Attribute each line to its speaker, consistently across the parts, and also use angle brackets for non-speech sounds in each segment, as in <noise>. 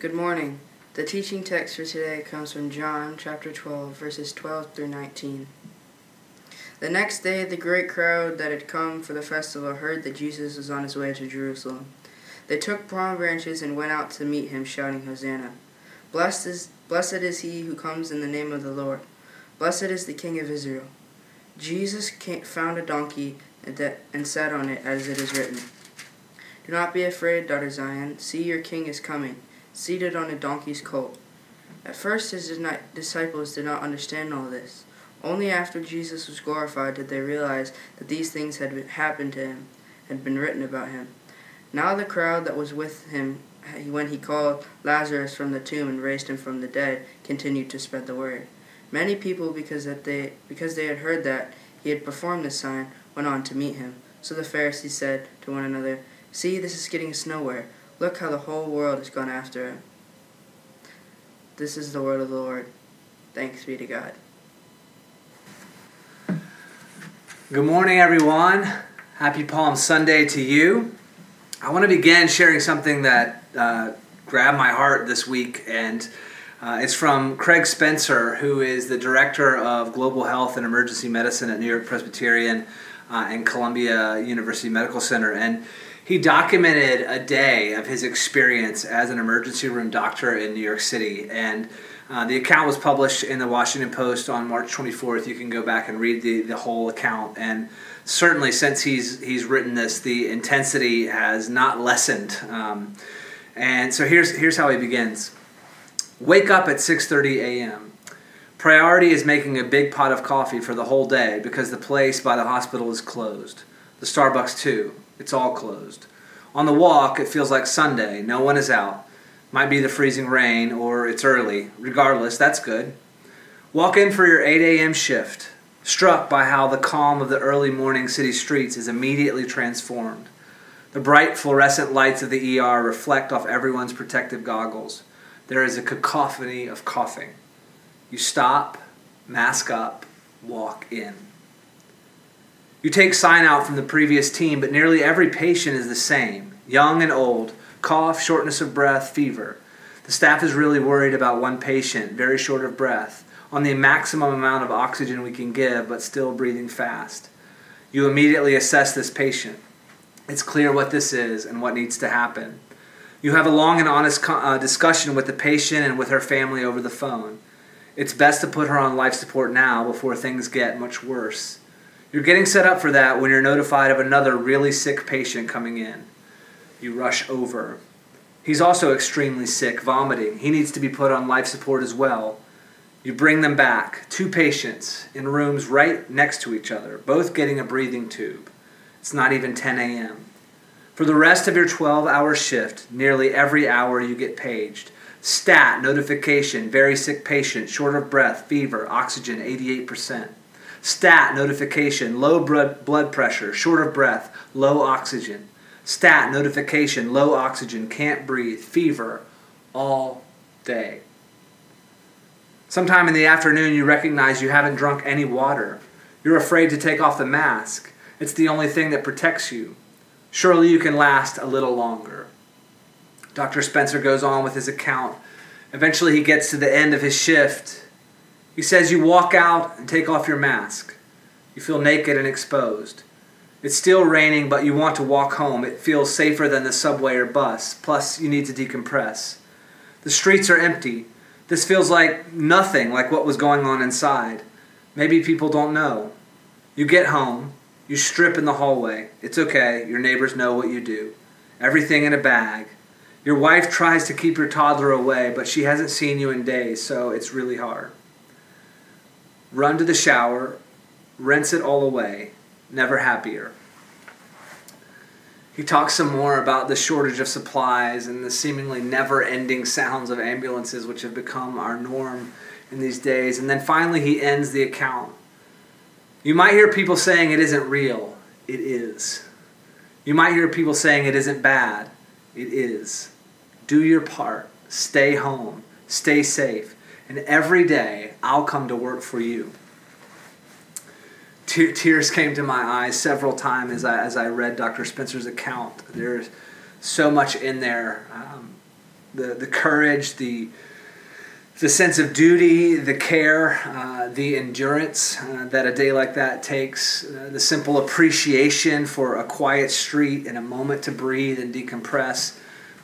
Speaker 1: Good morning. The teaching text for today comes from John chapter 12, verses 12 through 19. The next day, the great crowd that had come for the festival heard that Jesus was on his way to Jerusalem. They took palm branches and went out to meet him, shouting, Hosanna! Blessed is, blessed is he who comes in the name of the Lord. Blessed is the King of Israel. Jesus came, found a donkey and, de- and sat on it, as it is written. Do not be afraid, daughter Zion. See, your king is coming, seated on a donkey's colt. At first, his disciples did not understand all this. Only after Jesus was glorified did they realize that these things had happened to him, had been written about him. Now the crowd that was with him when he called Lazarus from the tomb and raised him from the dead continued to spread the word. Many people, because that they because they had heard that he had performed this sign, went on to meet him. So the Pharisees said to one another, "See, this is getting us nowhere. Look how the whole world has gone after him." This is the word of the Lord. Thanks be to God.
Speaker 2: Good morning, everyone. Happy Palm Sunday to you. I want to begin sharing something that uh, grabbed my heart this week, and uh, it's from Craig Spencer, who is the director of global health and emergency medicine at New York Presbyterian uh, and Columbia University Medical Center. And he documented a day of his experience as an emergency room doctor in New York City. And uh, the account was published in the Washington Post on March 24th. You can go back and read the, the whole account. And certainly, since he's he's written this, the intensity has not lessened. Um, and so here's here's how he begins. Wake up at 6:30 a.m. Priority is making a big pot of coffee for the whole day because the place by the hospital is closed. The Starbucks too. It's all closed. On the walk, it feels like Sunday. No one is out. Might be the freezing rain or it's early. Regardless, that's good. Walk in for your 8 a.m. shift, struck by how the calm of the early morning city streets is immediately transformed. The bright fluorescent lights of the ER reflect off everyone's protective goggles. There is a cacophony of coughing. You stop, mask up, walk in. You take sign out from the previous team, but nearly every patient is the same young and old, cough, shortness of breath, fever. The staff is really worried about one patient, very short of breath, on the maximum amount of oxygen we can give, but still breathing fast. You immediately assess this patient. It's clear what this is and what needs to happen. You have a long and honest uh, discussion with the patient and with her family over the phone. It's best to put her on life support now before things get much worse. You're getting set up for that when you're notified of another really sick patient coming in you rush over. He's also extremely sick, vomiting. He needs to be put on life support as well. You bring them back, two patients in rooms right next to each other, both getting a breathing tube. It's not even 10 a.m. For the rest of your 12 hour shift, nearly every hour you get paged. Stat, notification, very sick patient, short of breath, fever, oxygen 88%. Stat, notification, low blood pressure, short of breath, low oxygen. Stat, notification, low oxygen, can't breathe, fever, all day. Sometime in the afternoon, you recognize you haven't drunk any water. You're afraid to take off the mask. It's the only thing that protects you. Surely you can last a little longer. Dr. Spencer goes on with his account. Eventually, he gets to the end of his shift. He says, You walk out and take off your mask. You feel naked and exposed. It's still raining, but you want to walk home. It feels safer than the subway or bus. Plus, you need to decompress. The streets are empty. This feels like nothing like what was going on inside. Maybe people don't know. You get home. You strip in the hallway. It's okay. Your neighbors know what you do. Everything in a bag. Your wife tries to keep your toddler away, but she hasn't seen you in days, so it's really hard. Run to the shower, rinse it all away, never happier. He talks some more about the shortage of supplies and the seemingly never ending sounds of ambulances, which have become our norm in these days. And then finally, he ends the account. You might hear people saying it isn't real. It is. You might hear people saying it isn't bad. It is. Do your part. Stay home. Stay safe. And every day, I'll come to work for you te- tears came to my eyes several times as I, as I read Dr. Spencer's account. There's so much in there. Um, the, the courage, the, the sense of duty, the care, uh, the endurance uh, that a day like that takes, uh, the simple appreciation for a quiet street and a moment to breathe and decompress,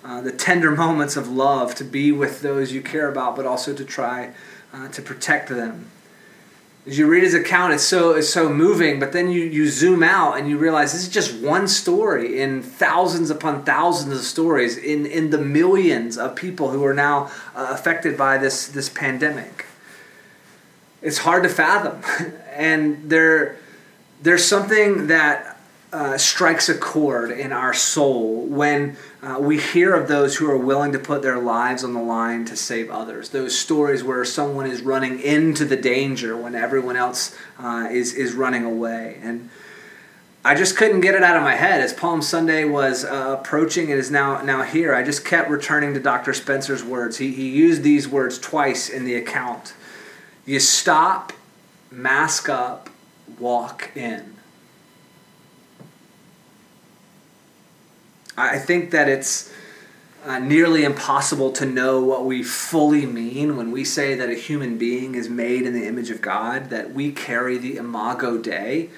Speaker 2: uh, the tender moments of love to be with those you care about, but also to try uh, to protect them. As you read his account, it's so it's so moving, but then you, you zoom out and you realize this is just one story in thousands upon thousands of stories in, in the millions of people who are now uh, affected by this this pandemic. It's hard to fathom, <laughs> and there there's something that uh, strikes a chord in our soul when uh, we hear of those who are willing to put their lives on the line to save others. Those stories where someone is running into the danger when everyone else uh, is, is running away. And I just couldn't get it out of my head as Palm Sunday was uh, approaching and is now, now here. I just kept returning to Dr. Spencer's words. He, he used these words twice in the account. You stop, mask up, walk in. I think that it's uh, nearly impossible to know what we fully mean when we say that a human being is made in the image of God, that we carry the imago Dei.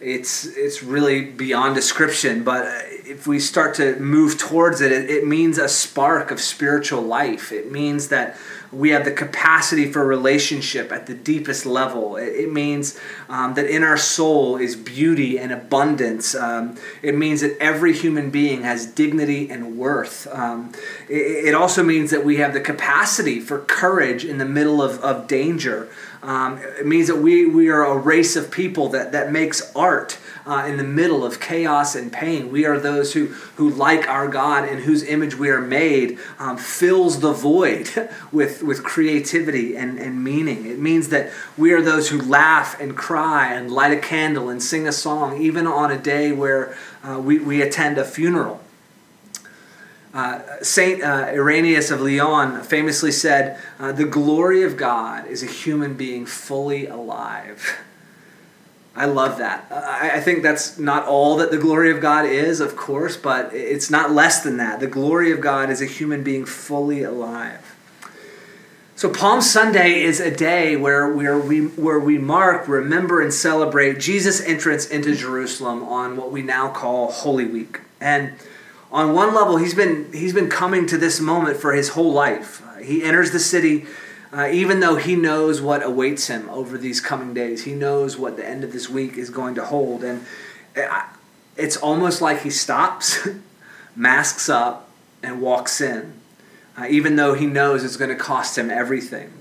Speaker 2: It's, it's really beyond description, but if we start to move towards it, it, it means a spark of spiritual life. It means that we have the capacity for relationship at the deepest level. It, it means um, that in our soul is beauty and abundance. Um, it means that every human being has dignity and worth. Um, it, it, also means that we have the capacity for courage in the middle of, of danger. Um, it means that we, we are a race of people that, that makes art uh, in the middle of chaos and pain. We are those who, who like our God and whose image we are made, um, fills the void <laughs> with, with creativity and, and meaning. It means that we are those who laugh and cry and light a candle and sing a song, even on a day where uh, we, we attend a funeral. Uh, Saint uh, Irenaeus of Lyon famously said, uh, The glory of God is a human being fully alive. I love that. I, think that's not all that the glory of God is, of course, but it's not less than that. The glory of God is a human being fully alive. So Palm Sunday is a day where, where, we, where we mark, remember, and celebrate Jesus' entrance into Jerusalem on what we now call Holy Week. And on one level, he's been, he's been coming to this moment for his whole life. He enters the city uh, even though he knows what awaits him over these coming days. He knows what the end of this week is going to hold. And it's almost like he stops, <laughs> masks up, and walks in, uh, even though he knows it's going to cost him everything.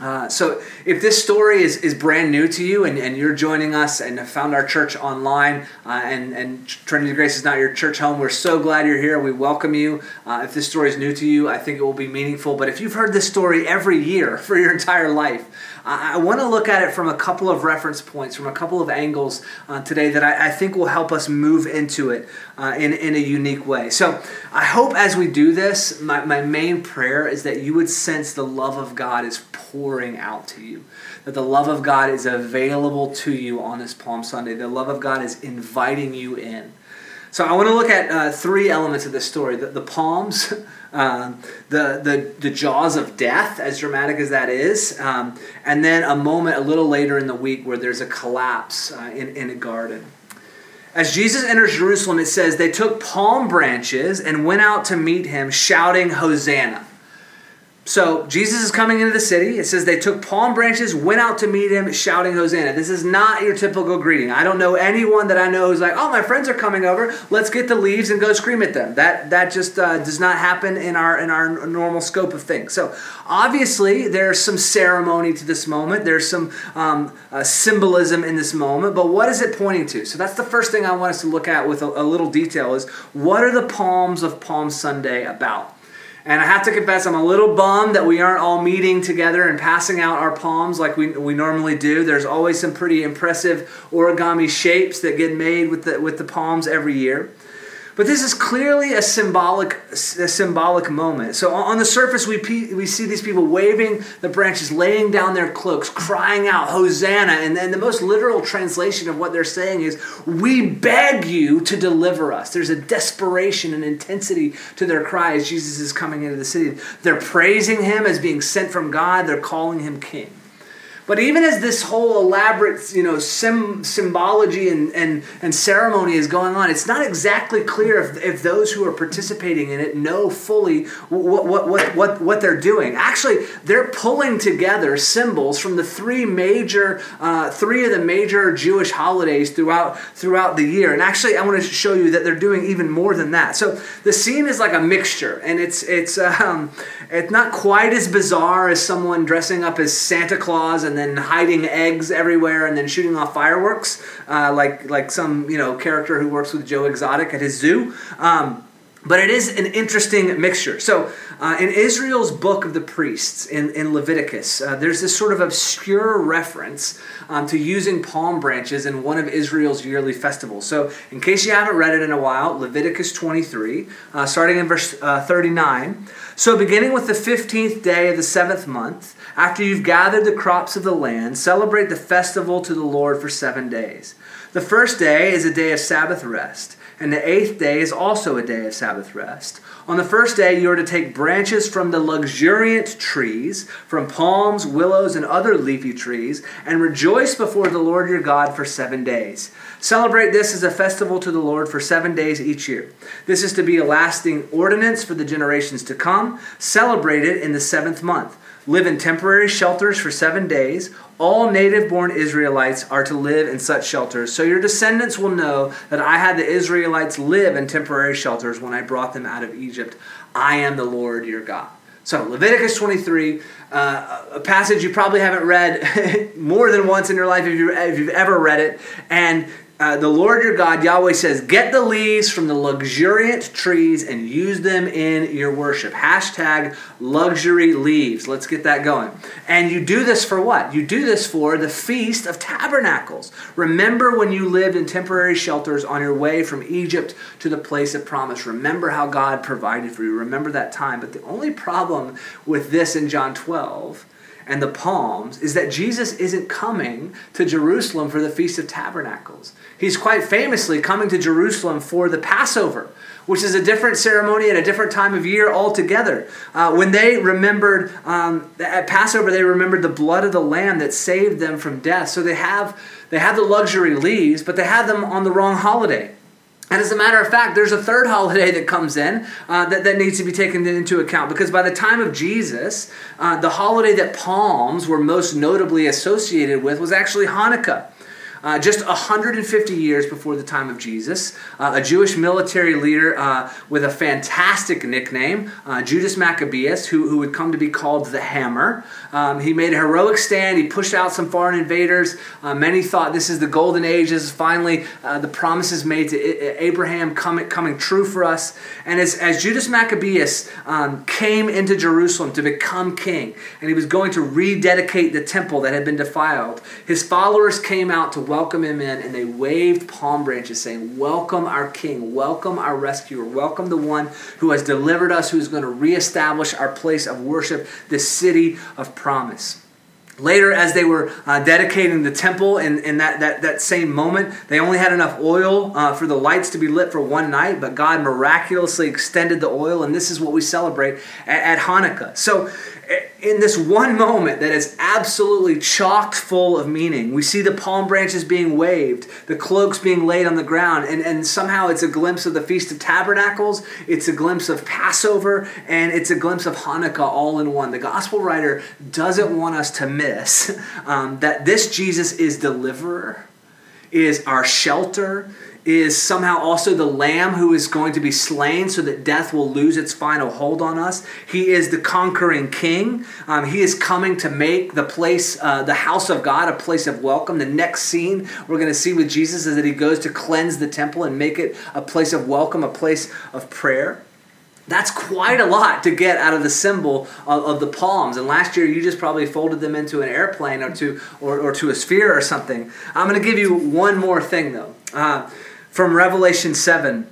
Speaker 2: Uh, so, if this story is, is brand new to you and, and you're joining us and have found our church online uh, and, and Trinity Grace is not your church home, we're so glad you're here. We welcome you. Uh, if this story is new to you, I think it will be meaningful. But if you've heard this story every year <laughs> for your entire life, I, I want to look at it from a couple of reference points, from a couple of angles uh, today that I, I, think will help us move into it uh, in, in a unique way. So I hope as we do this, my, my main prayer is that you would sense the love of God is pouring out to you. That the love of God is available to you on this Palm Sunday. The love of God is inviting you in. So I want to look at uh, three elements of this story: the, the palms, <laughs> um, the, the the jaws of death, as dramatic as that is, um, and then a moment a little later in the week where there's a collapse uh, in in a garden. As Jesus enters Jerusalem, it says they took palm branches and went out to meet him, shouting, "Hosanna!" So Jesus is coming into the city. It says they took palm branches, went out to meet him, shouting Hosanna. This is not your typical greeting. I don't know anyone that I know who's like, "Oh, my friends are coming over. Let's get the leaves and go scream at them." That that just uh, does not happen in our in our normal scope of things. So obviously, there's some ceremony to this moment. There's some um, uh, symbolism in this moment. But what is it pointing to? So that's the first thing I want us to look at with a, a little detail: is what are the palms of Palm Sunday about? And I have to confess, I'm a little bummed that we aren't all meeting together and passing out our palms like we, we normally do. There's always some pretty impressive origami shapes that get made with the, with the palms every year. But this is clearly a symbolic, a symbolic moment. So on the surface, we, we see these people waving the branches, laying down their cloaks, crying out, Hosanna. And then the most literal translation of what they're saying is, We beg you to deliver us. There's a desperation and intensity to their cry as Jesus is coming into the city. They're praising him as being sent from God, they're calling him king. But even as this whole elaborate, you know, sim- symbology and, and, and ceremony is going on, it's not exactly clear if, if those who are participating in it know fully what, what, what, what, what they're doing. Actually, they're pulling together symbols from the three major, uh, three of the major Jewish holidays throughout, throughout the year. And actually, I want to show you that they're doing even more than that. So the scene is like a mixture, and it's, it's, <laughs> um, it's not quite as bizarre as someone dressing up as Santa Claus and then hiding eggs everywhere and then shooting off fireworks, uh, like like some you know character who works with Joe Exotic at his zoo. Um, but it is an interesting mixture. So, uh, in Israel's book of the priests, in, in Leviticus, uh, there's this sort of obscure reference um, to using palm branches in one of Israel's yearly festivals. So, in case you haven't read it in a while, Leviticus 23, uh, starting in verse uh, 39. So, beginning with the 15th day of the seventh month, after you've gathered the crops of the land, celebrate the festival to the Lord for seven days. The first day is a day of Sabbath rest, and the eighth day is also a day of Sabbath rest. On the first day, you are to take branches from the luxuriant trees, from palms, willows, and other leafy trees, and rejoice before the Lord your God for seven days. Celebrate this as a festival to the Lord for seven days each year. This is to be a lasting ordinance for the generations to come. Celebrate it in the seventh month live in temporary shelters for seven days. All native born Israelites are to live in such shelters, so your descendants will know that I had the Israelites live in temporary shelters when I brought them out of Egypt. I am the Lord your God. So, Leviticus 23, uh, a passage you probably haven't read <laughs> more than once in your life if, you, if you've ever read it. And uh, the Lord your God, Yahweh says, get the leaves from the luxuriant trees and use them in your worship. Hashtag luxury leaves. Let's get that going. And you do this for what? You do this for the Feast of Tabernacles. Remember when you lived in temporary shelters on your way from Egypt to the place of promise. Remember how God provided for you. Remember that time. But the only problem with this in John 12 and the palms is that Jesus isn't coming to Jerusalem for the Feast of Tabernacles. He's quite famously coming to Jerusalem for the Passover, which is a different ceremony at a different time of year altogether. Uh, when they remembered um, at Passover, they remembered the blood of the lamb that saved them from death. So they have they have the luxury leaves, but they have them on the wrong holiday. And as a matter of fact, there's a third holiday that comes in uh, that, that needs to be taken into account because by the time of Jesus, uh, the holiday that palms were most notably associated with was actually Hanukkah. Uh, just 150 years before the time of Jesus, uh, a Jewish military leader uh, with a fantastic nickname, uh, Judas Maccabeus, who, who would come to be called the Hammer. Um, he made a heroic stand. He pushed out some foreign invaders. Uh, many thought this is the golden age. This is finally uh, the promises made to Abraham coming, coming true for us. And as, as Judas Maccabeus um, came into Jerusalem to become king, and he was going to rededicate the temple that had been defiled, his followers came out to welcome him in, and they waved palm branches, saying, Welcome our King, welcome our rescuer, welcome the one who has delivered us, who's going to reestablish our place of worship, this city of promise. Later, as they were uh, dedicating the temple in, in that, that, that same moment, they only had enough oil uh, for the lights to be lit for one night, but God miraculously extended the oil, and this is what we celebrate at, at Hanukkah. So in this one moment that is absolutely chocked full of meaning. We see the palm branches being waved, the cloaks being laid on the ground, and, and somehow it's a glimpse of the Feast of Tabernacles, it's a glimpse of Passover, and it's a glimpse of Hanukkah all in one. The gospel writer doesn't want us to miss um, that this Jesus is deliverer, is our shelter, is somehow also the lamb who is going to be slain so that death will lose its final hold on us. He is the conquering king. Um, he is coming to make the place, uh, the house of God, a place of welcome. The next scene we're going to see with Jesus is that he goes to cleanse the temple and make it a place of welcome, a place of prayer. That's quite a lot to get out of the symbol of, of, the palms. And last year, you just probably folded them into an airplane or to, or, or to a sphere or something. I'm going to give you one more thing, though. Uh, from Revelation 7.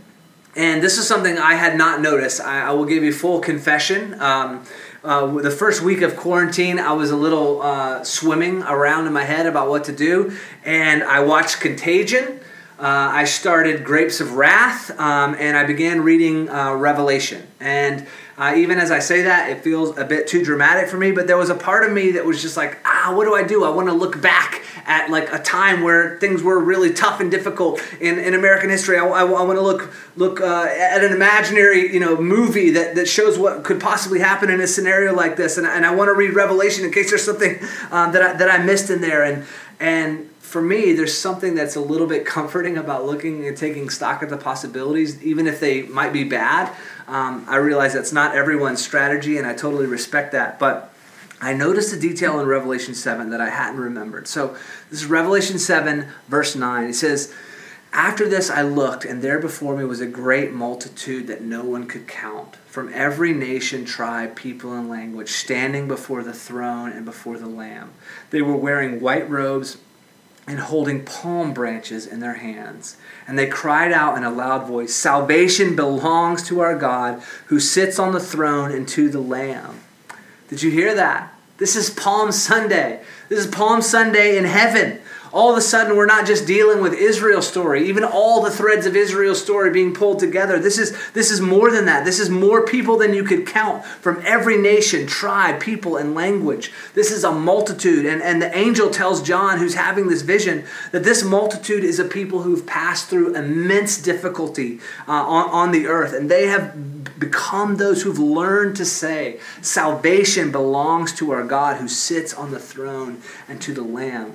Speaker 2: And this is something I had not noticed. I, I will give you full confession. Um, uh, the first week of quarantine, I was a little uh, swimming around in my head about what to do, and I watched Contagion. Uh, I started Grapes of Wrath, um, and I began reading uh, Revelation. And uh, even as I say that, it feels a bit too dramatic for me, but there was a part of me that was just like, ah, what do I do? I want to look back at like a time where things were really tough and difficult in, in American history. I, I, I want to look look uh, at an imaginary you know movie that, that shows what could possibly happen in a scenario like this, and, and I want to read Revelation in case there's something um, that I, that I missed in there, and and for me, there's something that's a little bit comforting about looking and taking stock of the possibilities, even if they might be bad. Um, I realize that's not everyone's strategy, and I totally respect that. But I noticed a detail in Revelation 7 that I hadn't remembered. So, this is Revelation 7, verse 9. It says, After this I looked, and there before me was a great multitude that no one could count, from every nation, tribe, people, and language, standing before the throne and before the Lamb. They were wearing white robes and holding palm branches in their hands. And they cried out in a loud voice Salvation belongs to our God who sits on the throne and to the Lamb. Did you hear that? This is Palm Sunday. This is Palm Sunday in heaven all of a sudden we're not just dealing with Israel's story, even all the threads of Israel's story being pulled together. This is this is more than that. This is more people than you could count from every nation, tribe, people, and language. This is a multitude. And, and the angel tells John, who's having this vision, that this multitude is a people who've passed through immense difficulty uh, on, on the earth. And they have become those who've learned to say, Salvation belongs to our God who sits on the throne and to the Lamb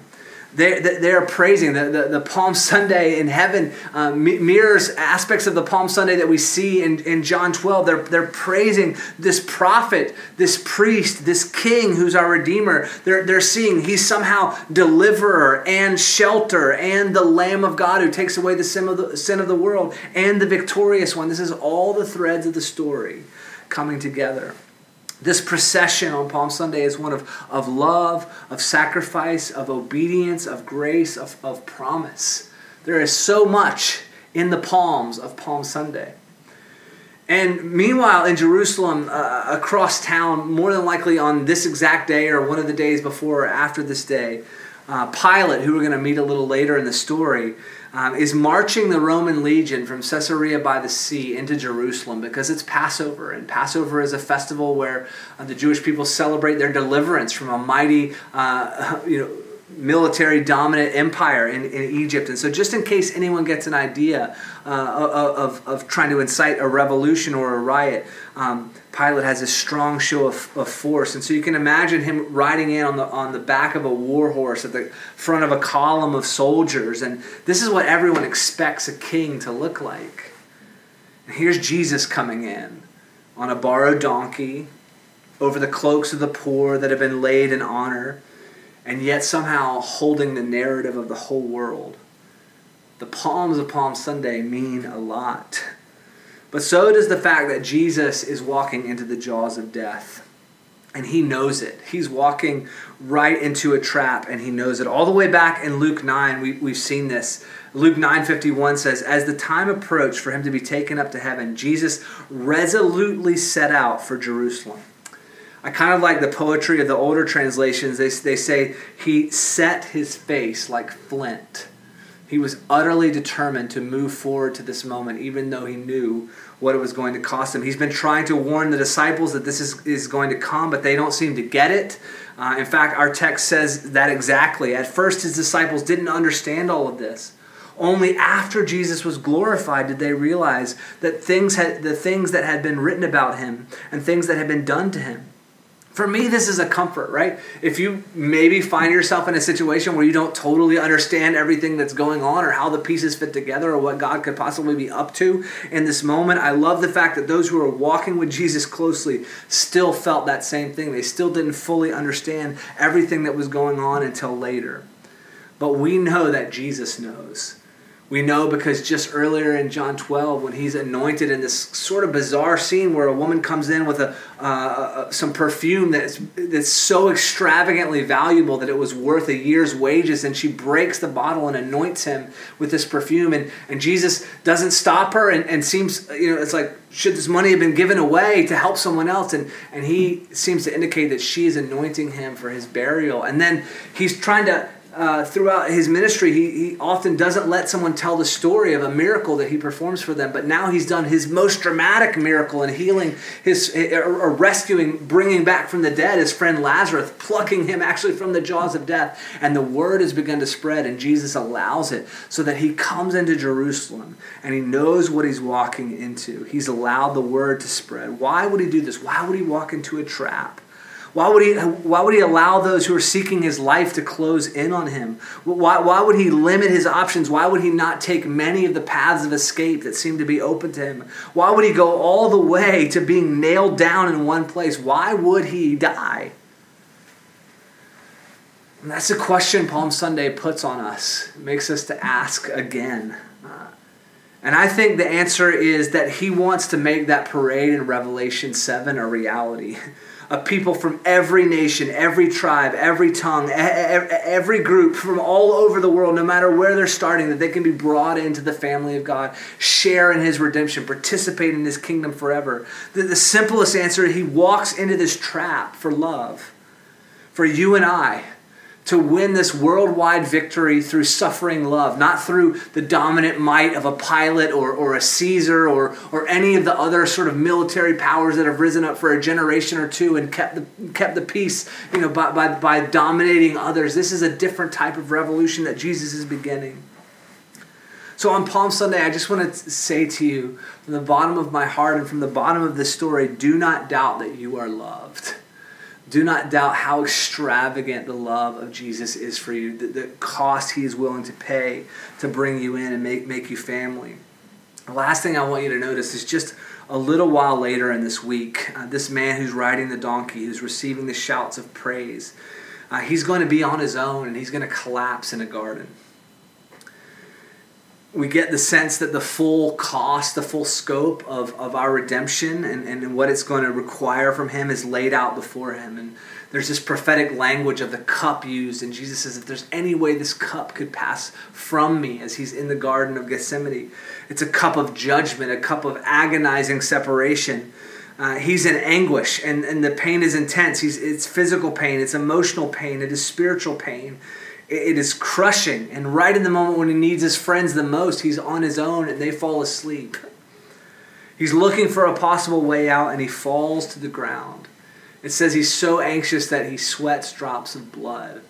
Speaker 2: they, they are praising. The, the, the Palm Sunday in heaven uh, mirrors aspects of the Palm Sunday that we see in, in John 12. They're, they're praising this prophet, this priest, this king who's our Redeemer. They're, they're seeing he's somehow deliverer and shelter and the Lamb of God who takes away the sin of the, sin of the world and the victorious one. This is all the threads of the story coming together. This procession on Palm Sunday is one of, of love, of sacrifice, of obedience, of grace, of, of promise. There is so much in the palms of Palm Sunday. And meanwhile, in Jerusalem, uh, across town, more than likely on this exact day or one of the days before or after this day, uh, Pilate, who we're going to meet a little later in the story, um, is marching the Roman legion from Caesarea by the sea into Jerusalem because it's Passover. And Passover is a festival where uh, the Jewish people celebrate their deliverance from a mighty, uh, <laughs> you know, military dominant empire in, in Egypt. And so, just in case anyone gets an idea uh, of, of trying to incite a revolution or a riot, um, Pilate has a strong show of, of force. And so, you can imagine him riding in on the, on the back of a war horse at the front of a column of soldiers. And this is what everyone expects a king to look like. And here's Jesus coming in on a borrowed donkey over the cloaks of the poor that have been laid in honor and yet somehow holding the narrative of the whole world. The palms of Palm Sunday mean a lot. But so does the fact that Jesus is walking into the jaws of death. And he knows it. He's walking right into a trap and he knows it. All the way back in Luke 9, we, we've seen this. Luke 9:51 says, As the time approached for him to be taken up to heaven, Jesus resolutely set out for Jerusalem. I kind of like the poetry of the older translations. They, they say, He set his face like flint. He was utterly determined to move forward to this moment, even though he knew what it was going to cost him. He's been trying to warn the disciples that this is, is going to come, but they don't seem to get it. Uh, in fact, our text says that exactly. At first, his disciples didn't understand all of this. Only after Jesus was glorified did they realize that things had, the things that had been written about him and things that had been done to him for me, this is a comfort, right? If you maybe find yourself in a situation where you don't totally understand everything that's going on or how the pieces fit together or what God could possibly be up to in this moment, I love the fact that those who are walking with Jesus closely still felt that same thing. They still didn't fully understand everything that was going on until later. But we know that Jesus knows. We know because just earlier in John 12, when he's anointed in this sort of bizarre scene where a woman comes in with a, uh, uh, some perfume that's, that's so extravagantly valuable that it was worth a year's wages, and she breaks the bottle and anoints him with this perfume. And, and Jesus doesn't stop her and, and seems, you know, it's like, should this money have been given away to help someone else? And, and he seems to indicate that she is anointing him for his burial. And then he's trying to uh, throughout his ministry, he, he often doesn't let someone tell the story of a miracle that he performs for them. But now he's done his most dramatic miracle in healing his, or, rescuing, bringing back from the dead his friend Lazarus, plucking him actually from the jaws of death. And the word has begun to spread, and Jesus allows it so that he comes into Jerusalem and he knows what he's walking into. He's allowed the word to spread. Why would he do this? Why would he walk into a trap? Why would, he, why would he allow those who are seeking his life to close in on him? Why, why would he limit his options? Why would he not take many of the paths of escape that seem to be open to him? Why would he go all the way to being nailed down in one place? Why would he die? And that's the question Palm Sunday puts on us. It makes us to ask again. Uh, and I think the answer is that he wants to make that parade in Revelation 7 a reality. <laughs> of people from every nation, every tribe, every tongue, every group from all over the world, no matter where they're starting, that they can be brought into the family of God, share in His redemption, participate in His kingdom forever. The, the simplest answer He walks into this trap for love, for you and I to win this worldwide victory through suffering love, not through the dominant might of a Pilate or, or a Caesar or, or any of the other sort of military powers that have risen up for a generation or two and kept the, kept the peace you know, by, by, by dominating others. This is a different type of revolution that Jesus is beginning. So on Palm Sunday, I just want to say to you from the bottom of my heart and from the bottom of this story do not doubt that you are loved do not doubt how extravagant the love of Jesus is for you, the, the cost he is willing to pay to bring you in and make, make you family. The last thing I want you to notice is just a little while later in this week, uh, this man who's riding the donkey, who's receiving the shouts of praise, uh, he's going to be on his own and he's going to collapse in a garden we get the sense that the full cost, the full scope of, of our redemption and, and what it's going to require from him is laid out before him. And there's this prophetic language of the cup used. And Jesus says, if there's any way this cup could pass from me as he's in the Garden of Gethsemane, it's a cup of judgment, a cup of agonizing separation. Uh, he's in anguish, and, and the pain is intense. He's, it's physical pain, it's emotional pain, it is spiritual pain it is crushing. And right in the moment when he needs his friends the most, he's on his own and they fall asleep. He's looking for a possible way out and he falls to the ground. It says he's so anxious that he sweats drops of blood.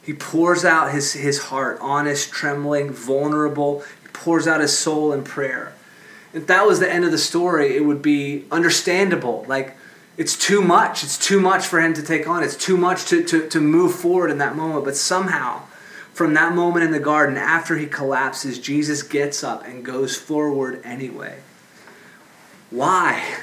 Speaker 2: He pours out his, his heart, honest, trembling, vulnerable. He pours out his soul in prayer. If that was the end of the story, it would be understandable. Like, it's too much. It's too much for him to take on. It's too much to, to, to move forward in that moment. But somehow, from that moment in the garden, after he collapses, Jesus gets up and goes forward anyway. Why?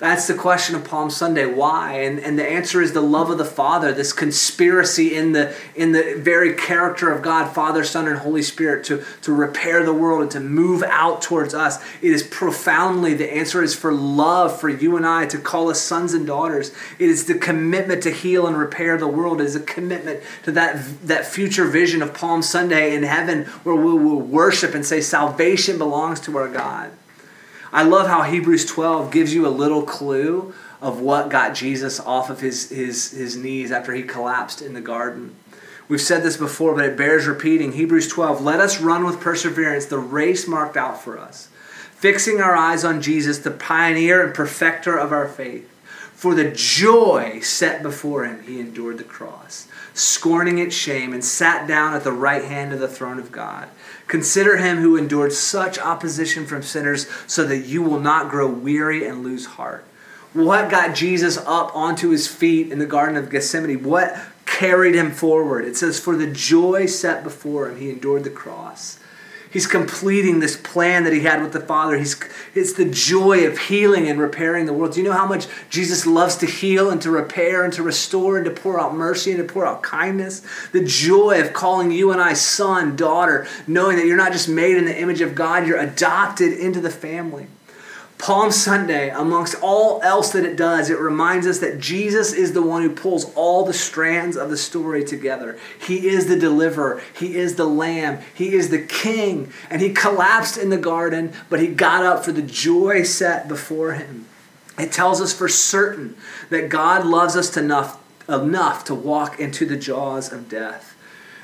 Speaker 2: That's the question of Palm Sunday. Why? And, and the answer is the love of the Father, this conspiracy in the, in the very character of God, Father, Son, and Holy Spirit to, to repair the world and to move out towards us. It is profoundly, the answer is for love for you and I to call us sons and daughters. It is the commitment to heal and repair the world. It is a commitment to that, that future vision of Palm Sunday in heaven where we will worship and say salvation belongs to our God. I love how Hebrews 12 gives you a little clue of what got Jesus off of his, his, his knees after he collapsed in the garden. We've said this before, but it bears repeating. Hebrews 12 Let us run with perseverance the race marked out for us, fixing our eyes on Jesus, the pioneer and perfecter of our faith. For the joy set before him, he endured the cross, scorning its shame, and sat down at the right hand of the throne of God. Consider him who endured such opposition from sinners so that you will not grow weary and lose heart. What got Jesus up onto his feet in the Garden of Gethsemane? What carried him forward? It says, For the joy set before him, he endured the cross. He's completing this plan that he had with the Father. He's, it's the joy of healing and repairing the world. Do you know how much Jesus loves to heal and to repair and to restore and to pour out mercy and to pour out kindness? The joy of calling you and I son, daughter, knowing that you're not just made in the image of God, you're adopted into the family. Palm Sunday, amongst all else that it does, it reminds us that Jesus is the one who pulls all the strands of the story together. He is the deliverer, He is the lamb, He is the king, and He collapsed in the garden, but He got up for the joy set before Him. It tells us for certain that God loves us enough, enough to walk into the jaws of death.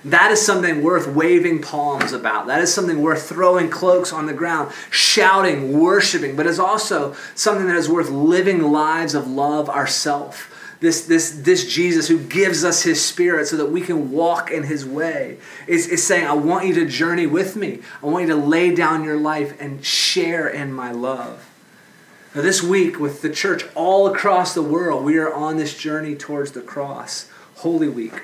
Speaker 2: That is something worth waving palms about. That is something worth throwing cloaks on the ground, shouting, worshiping, but it's also something that is worth living lives of love ourselves. This, this, this Jesus who gives us his spirit so that we can walk in his way is, is saying, I want you to journey with me. I want you to lay down your life and share in my love. Now, this week, with the church all across the world, we are on this journey towards the cross, Holy Week.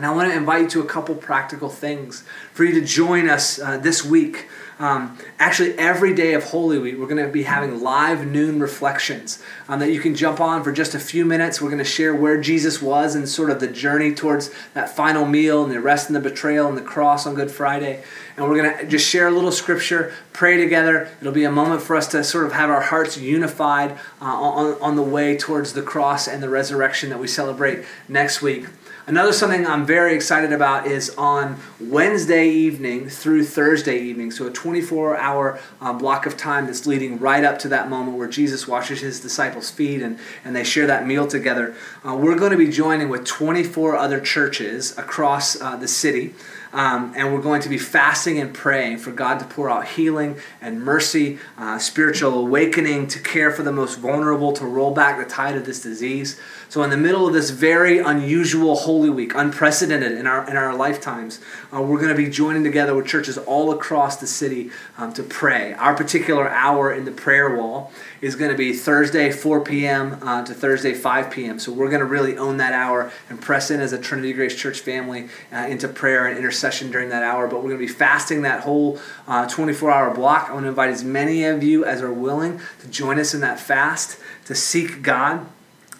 Speaker 2: And I want to invite you to a couple practical things for you to join us uh, this week. Um, actually, every day of Holy Week, we're going to be having live noon reflections um, that you can jump on for just a few minutes. We're going to share where Jesus was and sort of the journey towards that final meal and the arrest and the betrayal and the cross on Good Friday. And we're going to just share a little scripture, pray together. It'll be a moment for us to sort of have our hearts unified uh, on, on the way towards the cross and the resurrection that we celebrate next week. Another something I'm very excited about is on Wednesday evening through Thursday evening, so a 24 hour uh, block of time that's leading right up to that moment where Jesus washes his disciples' feet and, and they share that meal together. Uh, we're going to be joining with 24 other churches across uh, the city. Um, and we're going to be fasting and praying for God to pour out healing and mercy, uh, spiritual awakening, to care for the most vulnerable, to roll back the tide of this disease. So, in the middle of this very unusual Holy Week, unprecedented in our, in our lifetimes, uh, we're going to be joining together with churches all across the city um, to pray. Our particular hour in the prayer wall is going to be Thursday 4 p.m. Uh, to Thursday 5 p.m. So we're going to really own that hour and press in as a Trinity Grace Church family uh, into prayer and intercession during that hour. But we're going to be fasting that whole 24 uh, hour block. I want to invite as many of you as are willing to join us in that fast to seek God.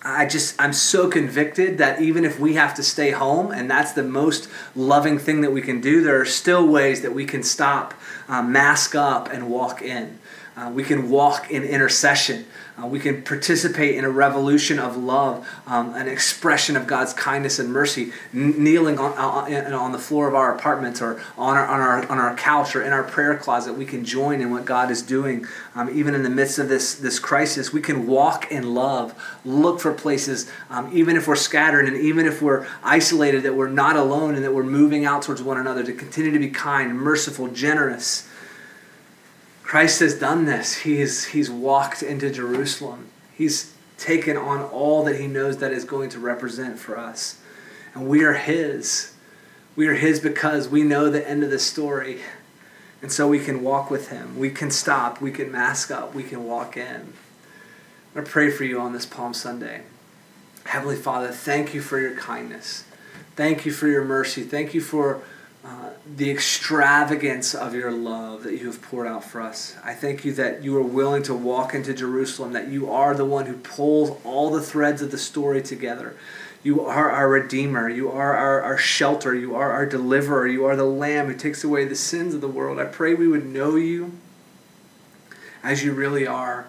Speaker 2: I just, I'm so convicted that even if we have to stay home, and that's the most loving thing that we can do, there are still ways that we can stop, uh, mask up, and walk in. Uh, we can walk in intercession. Uh, we can participate in a revolution of love, um, an expression of God's kindness and mercy, kneeling on, on, on, the floor of our apartments or on our, on, our, on our couch or in our prayer closet. We can join in what God is doing, um, even in the midst of this, this crisis. We can walk in love, look for places, um, even if we're scattered and even if we're isolated, that we're not alone and that we're moving out towards one another to continue to be kind, merciful, generous Christ has done this. He's, he's walked into Jerusalem. He's taken on all that he knows that is going to represent for us. And we are his. We are his because we know the end of the story. And so we can walk with him. We can stop. We can mask up. We can walk in. I pray for you on this Palm Sunday. Heavenly Father, thank you for your kindness. Thank you for your mercy. Thank you for the extravagance of your love that you have poured out for us. I thank you that you are willing to walk into Jerusalem, that you are the one who pulls all the threads of the story together. You are our Redeemer. You are our, our shelter. You are our deliverer. You are the Lamb who takes away the sins of the world. I pray we would know you as you really are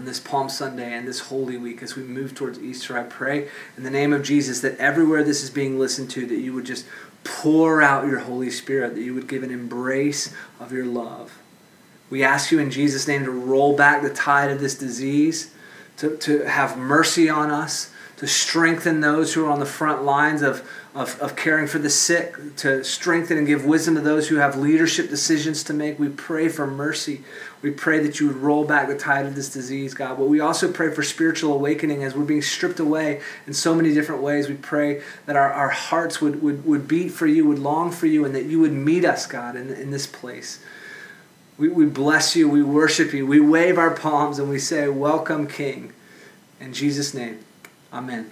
Speaker 2: on this Palm Sunday and this Holy Week as we move towards Easter. I pray in the name of Jesus that everywhere this is being listened to, that you would just pour out your Holy Spirit, that you would give an embrace of your love. We ask you in Jesus' name to roll back the tide of this disease, to, to have mercy on us, to strengthen those who are on the front lines of, of, of caring for the sick, to strengthen and give wisdom to those who have leadership decisions to make. We pray for mercy. We pray that you would roll back the tide of this disease, God. But we also pray for spiritual awakening as we're being stripped away in so many different ways. We pray that our, our hearts would, would, would beat for you, would long for you, and that you would meet us, God, in, in this place. We, we bless you, we worship you, we wave our palms, and we say, Welcome, King. In Jesus' name, amen.